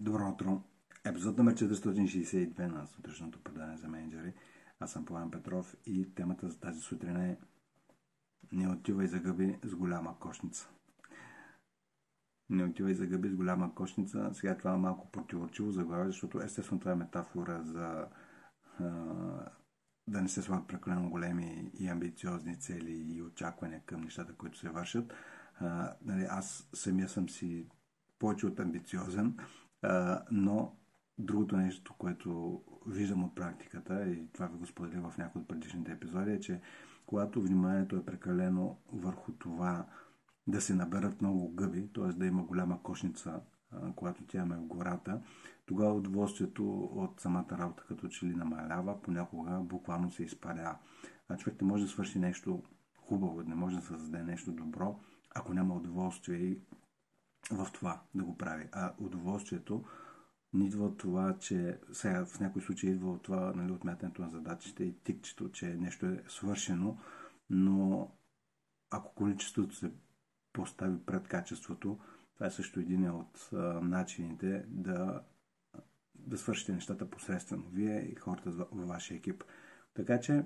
Добро утро! Епизод номер 462 на сутрешното предание за менеджери. Аз съм Пламен Петров и темата за тази сутрин е Не отивай за гъби с голяма кошница. Не отивай за гъби с голяма кошница. Сега това е малко противоречиво заглавие, защото естествено това е метафора за а, да не се слагат прекалено големи и амбициозни цели и очаквания към нещата, които се вършат. А, нали, аз самия съм си повече от амбициозен, но другото нещо, което виждам от практиката, и това ви го споделя в някои от предишните епизоди, е, че когато вниманието е прекалено върху това да се наберат много гъби, т.е. да има голяма кошница, когато тя е в гората, тогава удоволствието от самата работа като че ли намалява, понякога буквално се изпаля. А човек не може да свърши нещо хубаво, не може да създаде нещо добро, ако няма удоволствие и в това да го прави. А удоволствието не идва от това, че сега в някои случаи идва от това, нали, отмятането на задачите и тикчето, че нещо е свършено, но ако количеството се постави пред качеството, това е също един от а, начините да, да свършите нещата посредствено. Вие и хората във вашия екип. Така че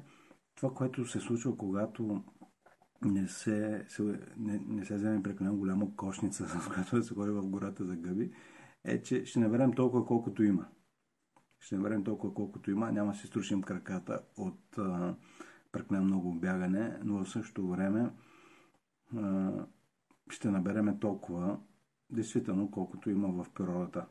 това, което се случва, когато не се, не, не се вземе прекалено голяма кошница, с която да се ходи в гората за гъби, е, че ще наберем толкова колкото има. Ще наберем толкова колкото има, няма да си струшим краката от а, прекалено много бягане, но в същото време а, ще набереме толкова, действително, колкото има в природата.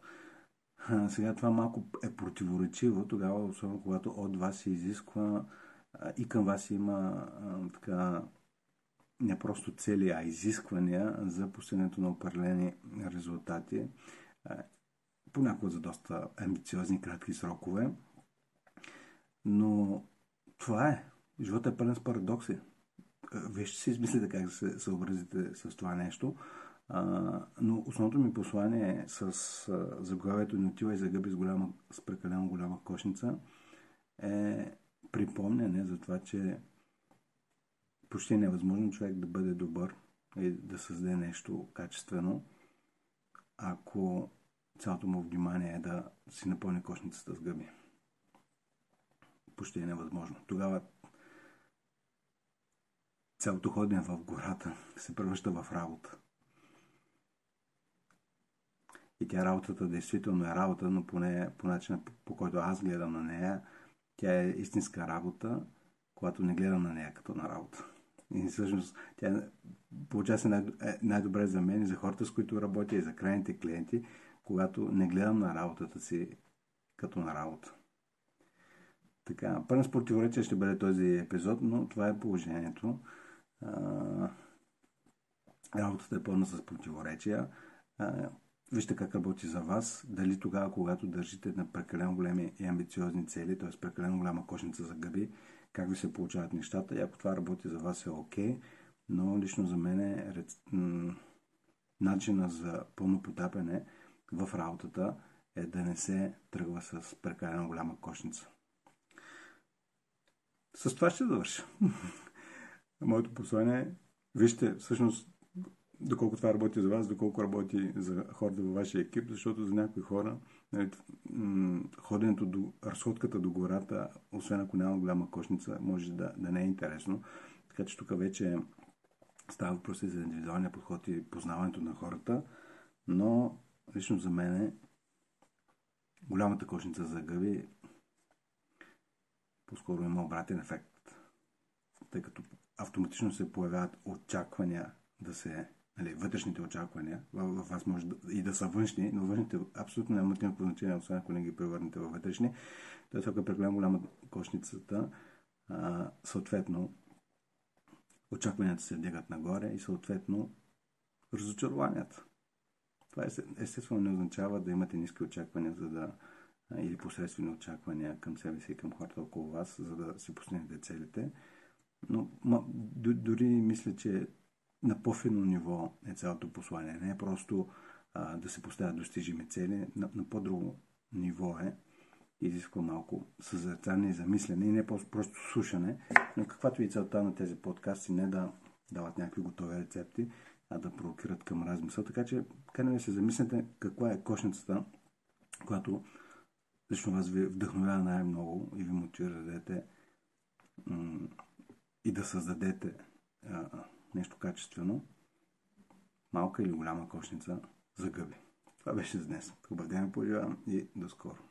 А, сега това малко е противоречиво, тогава, особено когато от вас се изисква а, и към вас има а, така не просто цели, а изисквания за постигането на определени резултати, понякога за доста амбициозни кратки срокове. Но това е. Животът е пълен с парадокси. Вие ще си измислите как да се съобразите с това нещо. но основното ми послание е с заглавието Не отивай за гъби с, голяма, с прекалено голяма кошница е припомняне за това, че почти невъзможно човек да бъде добър и да създаде нещо качествено, ако цялото му внимание е да си напълни кошницата с гъби. Почти е невъзможно. Тогава цялото ходене в гората се превръща в работа. И тя работата действително е работа, но поне по начина по, който аз гледам на нея, тя е истинска работа, когато не гледам на нея като на работа. И всъщност тя получава се най- най-добре за мен и за хората, с които работя и за крайните клиенти, когато не гледам на работата си като на работа. Така, пълен с противоречие ще бъде този епизод, но това е положението. А, работата е пълна с противоречия. А, вижте как работи за вас. Дали тогава, когато държите на прекалено големи и амбициозни цели, т.е. прекалено голяма кошница за гъби, как ви се получават нещата. И ако това работи за вас е окей, okay, но лично за мен е начина за пълно потапяне в работата е да не се тръгва с прекалено голяма кошница. С това ще завърша. Моето послание е, вижте всъщност доколко това работи за вас, доколко работи за хората във вашия екип, защото за някои хора нали, ходенето до разходката до гората, освен ако няма голяма кошница, може да, да не е интересно. Така че тук вече става въпрос за индивидуалния подход и познаването на хората, но лично за мен голямата кошница за гъби по-скоро има обратен ефект, тъй като автоматично се появяват очаквания да се нали, вътрешните очаквания в, вас може да, и да са външни, но външните абсолютно нямат никакво значение, освен ако не ги превърнете във вътрешни. Тоест, ако е прекалено голяма кошницата, а, съответно очакванията се вдигат нагоре и съответно разочарованията. Това естествено не означава да имате ниски очаквания, за да или посредствени очаквания към себе си и към хората около вас, за да си постигнете целите. Но ма, дори мисля, че на по-финно ниво е цялото послание. Не е просто а, да се поставят достижими цели, на, на по-друго ниво е, изисква малко съзерцание и замислене и не просто слушане, но каквато и целта на тези подкасти, не да дават някакви готови рецепти, а да провокират към размисъл. Така че, канем се замислете каква е кошницата, която лично вас ви вдъхновява най-много и ви мотивира да дадете и да създадете а, нещо качествено, малка или голяма кошница за гъби. Това беше за днес. Хубав ден пожелавам и до скоро.